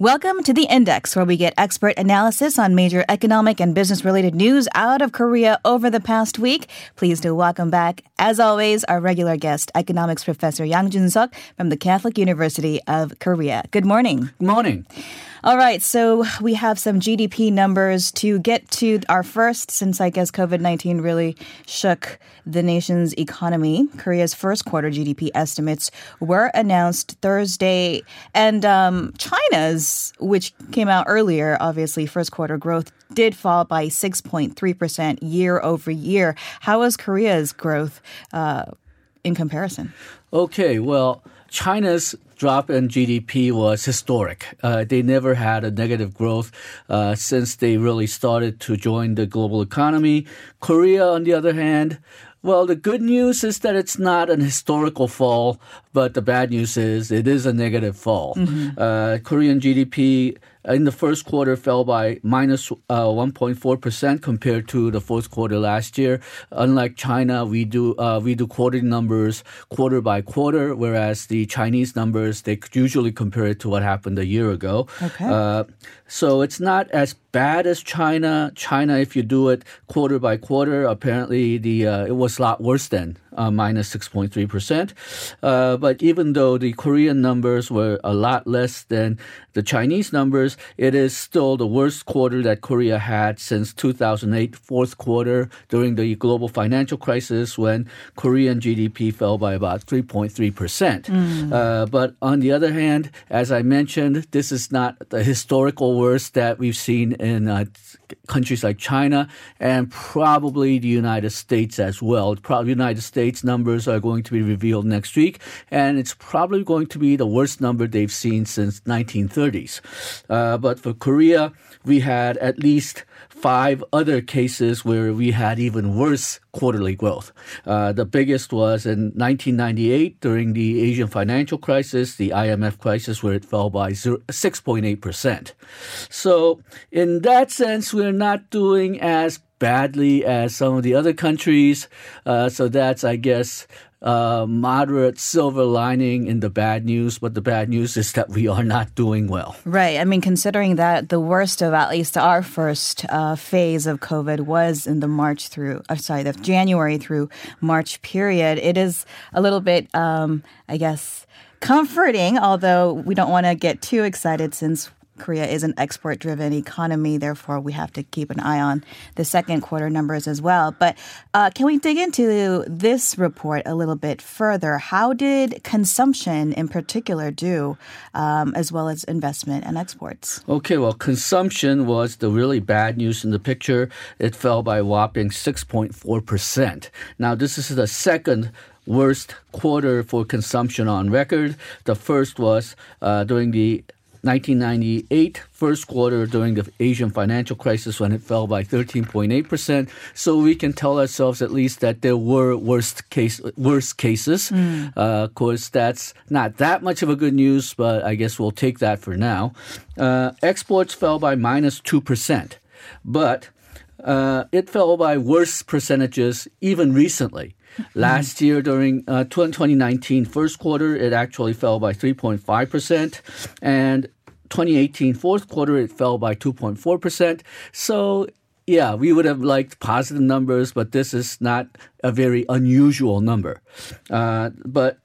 Welcome to The Index, where we get expert analysis on major economic and business related news out of Korea over the past week. Please do welcome back, as always, our regular guest, economics professor Yang Jun-suk from the Catholic University of Korea. Good morning. Good morning. All right, so we have some GDP numbers to get to our first, since I guess COVID 19 really shook the nation's economy. Korea's first quarter GDP estimates were announced Thursday, and um, China's, which came out earlier, obviously, first quarter growth did fall by 6.3% year over year. How was Korea's growth uh, in comparison? Okay, well, China's drop in GDP was historic. Uh, they never had a negative growth uh, since they really started to join the global economy. Korea, on the other hand, well, the good news is that it's not an historical fall, but the bad news is it is a negative fall. Mm-hmm. Uh, Korean GDP in the first quarter fell by minus, uh, 1.4% compared to the fourth quarter last year. Unlike China, we do uh, we do quarterly numbers quarter by quarter, whereas the Chinese numbers they usually compare it to what happened a year ago. Okay. Uh, so it's not as bad as China. China, if you do it quarter by quarter, apparently the uh, it was a lot worse than uh, minus 6.3%. Uh, but even though the Korean numbers were a lot less than the Chinese numbers, it is still the worst quarter that Korea had since 2008, fourth quarter during the global financial crisis when Korean GDP fell by about 3.3%. Mm. Uh, but on the other hand, as I mentioned, this is not the historical worst that we've seen in uh, countries like China and probably the United States as well. Probably United States numbers are going to be revealed next week, and it's probably going to be the worst number they've seen since 1930s. Uh, but for Korea, we had at least five other cases where we had even worse quarterly growth. Uh, the biggest was in 1998 during the Asian financial crisis, the IMF crisis, where it fell by 6.8%. So, in that sense, we're not doing as badly as some of the other countries. Uh, so that's, I guess, uh, moderate silver lining in the bad news, but the bad news is that we are not doing well. Right. I mean, considering that the worst of at least our first uh, phase of COVID was in the March through, uh, sorry, the January through March period, it is a little bit, um, I guess, comforting, although we don't want to get too excited since Korea is an export driven economy. Therefore, we have to keep an eye on the second quarter numbers as well. But uh, can we dig into this report a little bit further? How did consumption in particular do, um, as well as investment and exports? Okay, well, consumption was the really bad news in the picture. It fell by a whopping 6.4%. Now, this is the second worst quarter for consumption on record. The first was uh, during the 1998 first quarter during the Asian financial crisis when it fell by 13.8%. So we can tell ourselves at least that there were worst case worst cases. Mm. Uh, of course, that's not that much of a good news, but I guess we'll take that for now. Uh, exports fell by minus minus two percent, but uh, it fell by worse percentages even recently. Last year, during uh, 2019 first quarter, it actually fell by 3.5%. And 2018 fourth quarter, it fell by 2.4%. So, yeah, we would have liked positive numbers, but this is not a very unusual number. Uh, but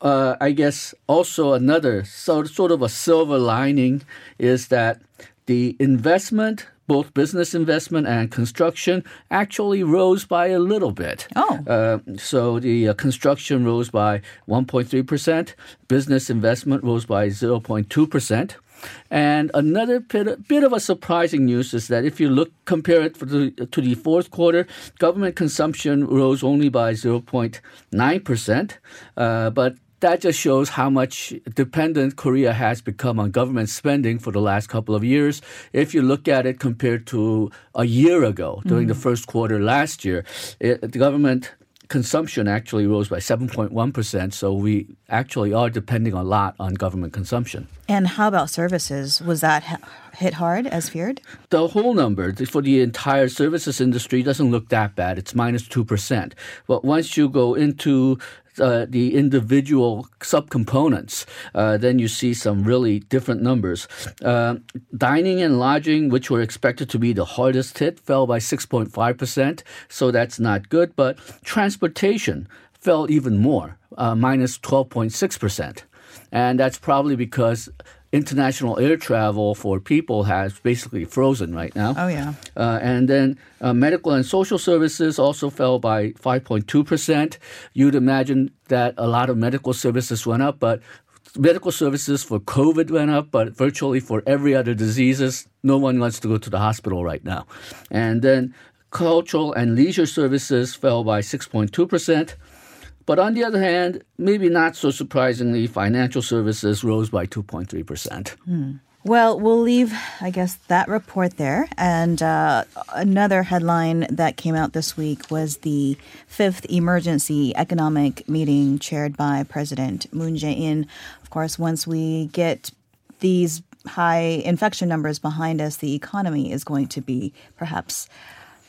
uh, I guess also another sort, sort of a silver lining is that the investment both business investment and construction actually rose by a little bit. Oh. Uh, so the uh, construction rose by 1.3%, business investment rose by 0.2%. And another bit, bit, of a surprising news is that if you look compare it the, to the fourth quarter, government consumption rose only by 0.9 percent, uh, but that just shows how much dependent Korea has become on government spending for the last couple of years. If you look at it compared to a year ago, during mm the first quarter last year, it, the government consumption actually rose by 7.1%. So we actually are depending a lot on government consumption. And how about services? Was that hit hard as feared? The whole number for the entire services industry doesn't look that bad. It's minus 2%. But once you go into uh, the individual subcomponents, uh, then you see some really different numbers. Uh, dining and lodging, which were expected to be the hardest hit, fell by 6.5%, so that's not good. But transportation fell even more, uh, minus 12.6%. And that's probably because international air travel for people has basically frozen right now. Oh, yeah. Uh, and then uh, medical and social services also fell by 5.2%. You'd imagine that a lot of medical services went up, but medical services for COVID went up, but virtually for every other diseases, no one wants to go to the hospital right now. And then cultural and leisure services fell by 6.2%. But on the other hand, maybe not so surprisingly, financial services rose by 2.3%. Hmm. Well, we'll leave, I guess, that report there. And uh, another headline that came out this week was the fifth emergency economic meeting chaired by President Moon Jae-in. Of course, once we get these high infection numbers behind us, the economy is going to be perhaps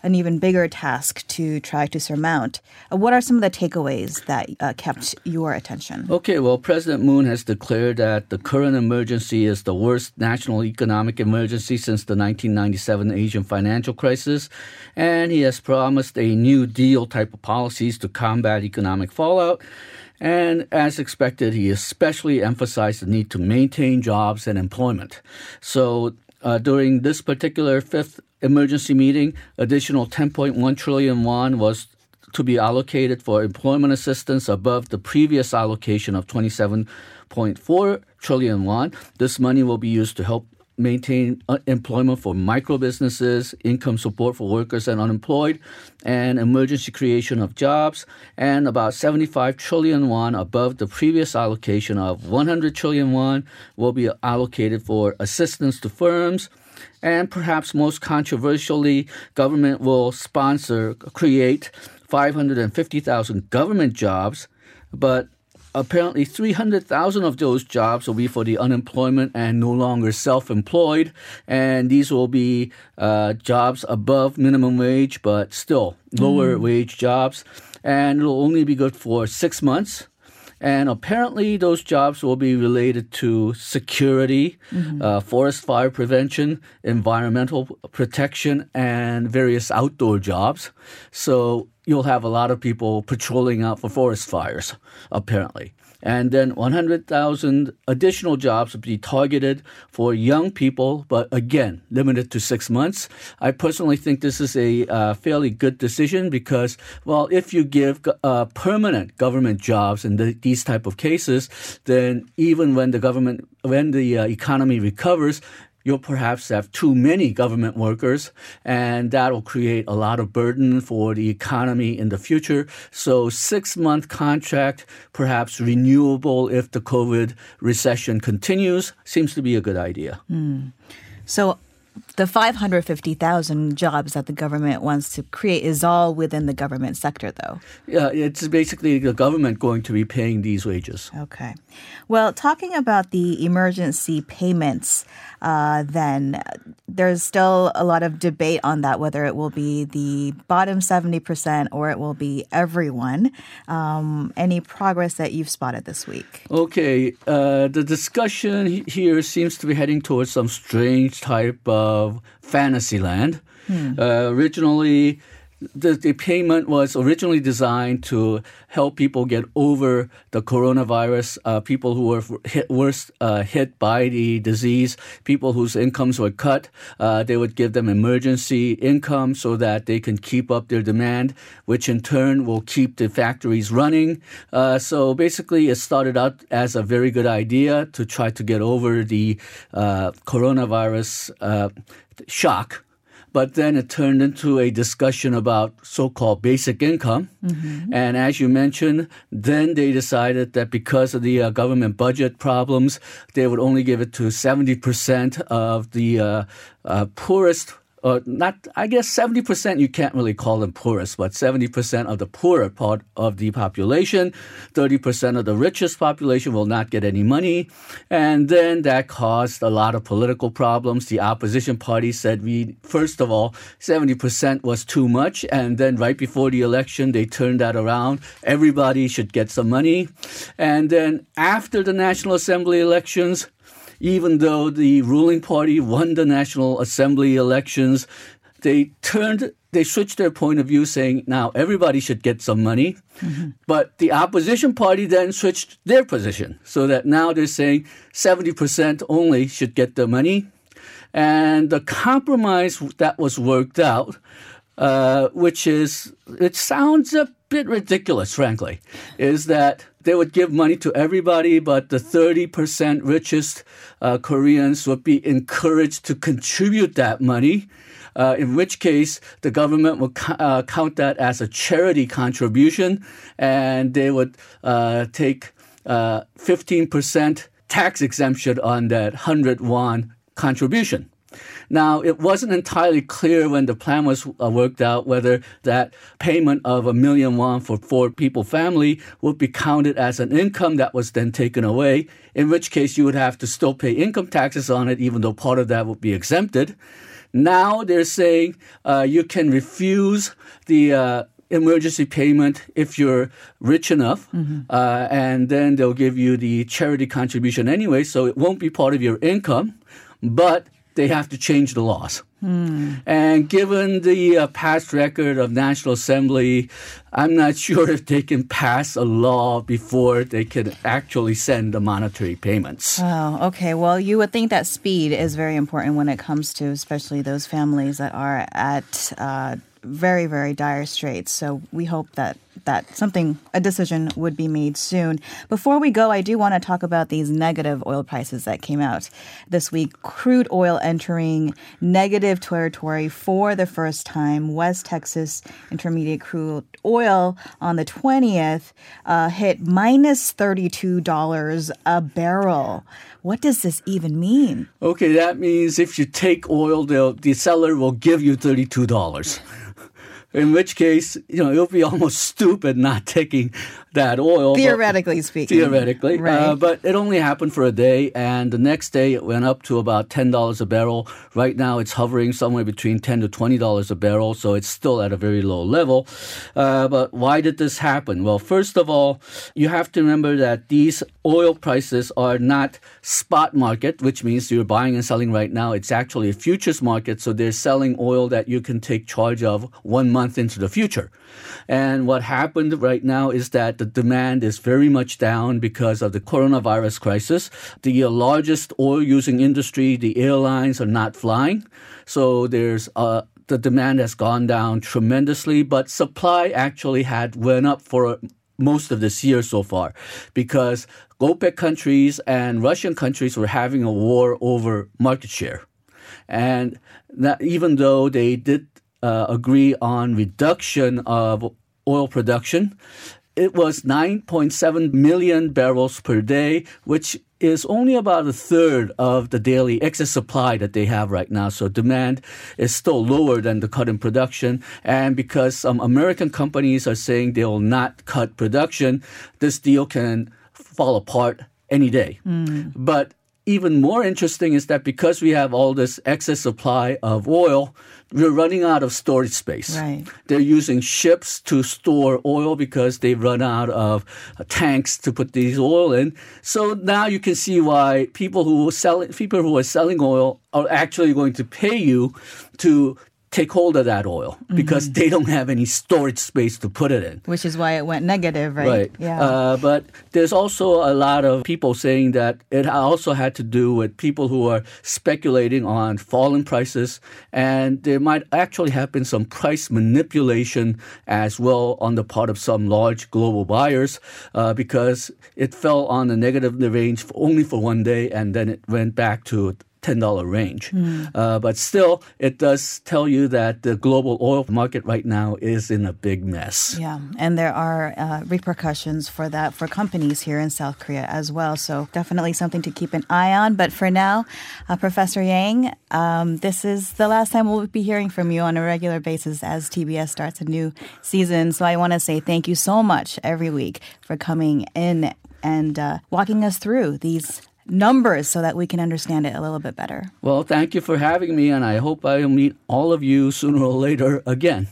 an even bigger task to try to surmount. Uh, what are some of the takeaways that uh, kept your attention? Okay, well, President Moon has declared that the current emergency is the worst national economic emergency since the 1997 Asian financial crisis, and he has promised a New Deal type of policies to combat economic fallout. And as expected, he especially emphasized the need to maintain jobs and employment. So uh, during this particular fifth emergency meeting, additional 10.1 trillion won was to be allocated for employment assistance above the previous allocation of 27.4 trillion won. This money will be used to help maintain uh, employment for micro businesses, income support for workers and unemployed, and emergency creation of jobs, and about 75 trillion won above the previous allocation of 100 trillion won will be allocated for assistance to firms and perhaps most controversially, government will sponsor, create 550,000 government jobs, but apparently 300,000 of those jobs will be for the unemployment and no longer self-employed. And these will be uh, jobs above minimum wage, but still lower mm. wage jobs. And it'll only be good for six months. And apparently, those jobs will be related to security, mm-hmm. uh, forest fire prevention, environmental protection, and various outdoor jobs. So you'll have a lot of people patrolling out for forest fires, apparently. And then 100,000 additional jobs would be targeted for young people, but again, limited to six months. I personally think this is a uh, fairly good decision because, well, if you give uh, permanent government jobs in the, these type of cases, then even when the government, when the uh, economy recovers, you'll perhaps have too many government workers, and that will create a lot of burden for the economy in the future. So, six month contract, perhaps renewable if the COVID recession continues, seems to be a good idea. Mm. So, the 550,000 jobs that the government wants to create is all within the government sector, though. Yeah, it's basically the government going to be paying these wages. Okay. Well, talking about the emergency payments, uh, then there's still a lot of debate on that, whether it will be the bottom 70% or it will be everyone. Um, any progress that you've spotted this week? Okay. Uh, the discussion here seems to be heading towards some strange type of fantasy land. Hmm. Uh, originally, the, the payment was originally designed to help people get over the coronavirus, uh, people who were hit, worst uh, hit by the disease, people whose incomes were cut. Uh, they would give them emergency income so that they can keep up their demand, which in turn will keep the factories running. Uh, so basically, it started out as a very good idea to try to get over the uh, coronavirus uh, shock but then it turned into a discussion about so-called basic income. Mm-hmm. And as you mentioned, then they decided that because of the uh, government budget problems, they would only give it to 70% of the uh, uh, poorest or not, I guess 70% you can't really call them poorest, but 70% of the poorer part of the population, 30% of the richest population will not get any money. And then that caused a lot of political problems. The opposition party said we, first of all, 70% was too much. And then right before the election, they turned that around. Everybody should get some money. And then after the National Assembly elections, even though the ruling party won the National Assembly elections, they turned they switched their point of view saying now everybody should get some money mm-hmm. but the opposition party then switched their position so that now they're saying 70% only should get the money and the compromise that was worked out uh, which is it sounds a bit ridiculous frankly is that they would give money to everybody, but the 30% richest uh, Koreans would be encouraged to contribute that money. Uh, in which case, the government would uh, count that as a charity contribution, and they would uh, take 15% uh, tax exemption on that 100 won contribution. Now, it wasn't entirely clear when the plan was uh, worked out whether that payment of a million won for four people family would be counted as an income that was then taken away, in which case you would have to still pay income taxes on it, even though part of that would be exempted. Now they're saying uh, you can refuse the uh, emergency payment if you're rich enough, mm-hmm. uh, and then they'll give you the charity contribution anyway, so it won't be part of your income. But they have to change the laws. Hmm. And given the uh, past record of National Assembly, I'm not sure if they can pass a law before they can actually send the monetary payments. Oh, okay. Well, you would think that speed is very important when it comes to especially those families that are at uh, very, very dire straits. So we hope that that something, a decision would be made soon. Before we go, I do want to talk about these negative oil prices that came out this week. Crude oil entering negative territory for the first time. West Texas Intermediate crude oil on the 20th uh, hit minus $32 a barrel. What does this even mean? Okay, that means if you take oil, the seller will give you $32 in which case, you know, it'll be almost stupid not taking that oil. Theoretically speaking. Theoretically. Uh, right. Uh, but it only happened for a day, and the next day it went up to about $10 a barrel. Right now it's hovering somewhere between 10 to $20 a barrel, so it's still at a very low level. Uh, but why did this happen? Well, first of all, you have to remember that these oil prices are not spot market, which means you're buying and selling right now. It's actually a futures market, so they're selling oil that you can take charge of one month into the future. And what happened right now is that the demand is very much down because of the coronavirus crisis. The largest oil using industry, the airlines, are not flying. So there's uh, the demand has gone down tremendously, but supply actually had went up for most of this year so far because OPEC countries and Russian countries were having a war over market share. And that even though they did uh, agree on reduction of oil production. It was 9.7 million barrels per day, which is only about a third of the daily excess supply that they have right now. So demand is still lower than the cut in production. And because some American companies are saying they will not cut production, this deal can fall apart any day. Mm. But even more interesting is that because we have all this excess supply of oil, we're running out of storage space. Right. They're using ships to store oil because they've run out of tanks to put these oil in. So now you can see why people who sell people who are selling oil are actually going to pay you to take hold of that oil because mm-hmm. they don't have any storage space to put it in. Which is why it went negative, right? Right. Yeah. Uh, but there's also a lot of people saying that it also had to do with people who are speculating on falling prices, and there might actually have been some price manipulation as well on the part of some large global buyers uh, because it fell on the negative range only for one day and then it went back to $10 range. Uh, but still, it does tell you that the global oil market right now is in a big mess. Yeah, and there are uh, repercussions for that for companies here in South Korea as well. So definitely something to keep an eye on. But for now, uh, Professor Yang, um, this is the last time we'll be hearing from you on a regular basis as TBS starts a new season. So I want to say thank you so much every week for coming in and uh, walking us through these numbers so that we can understand it a little bit better. Well, thank you for having me, and I hope I'll meet all of you sooner or later again.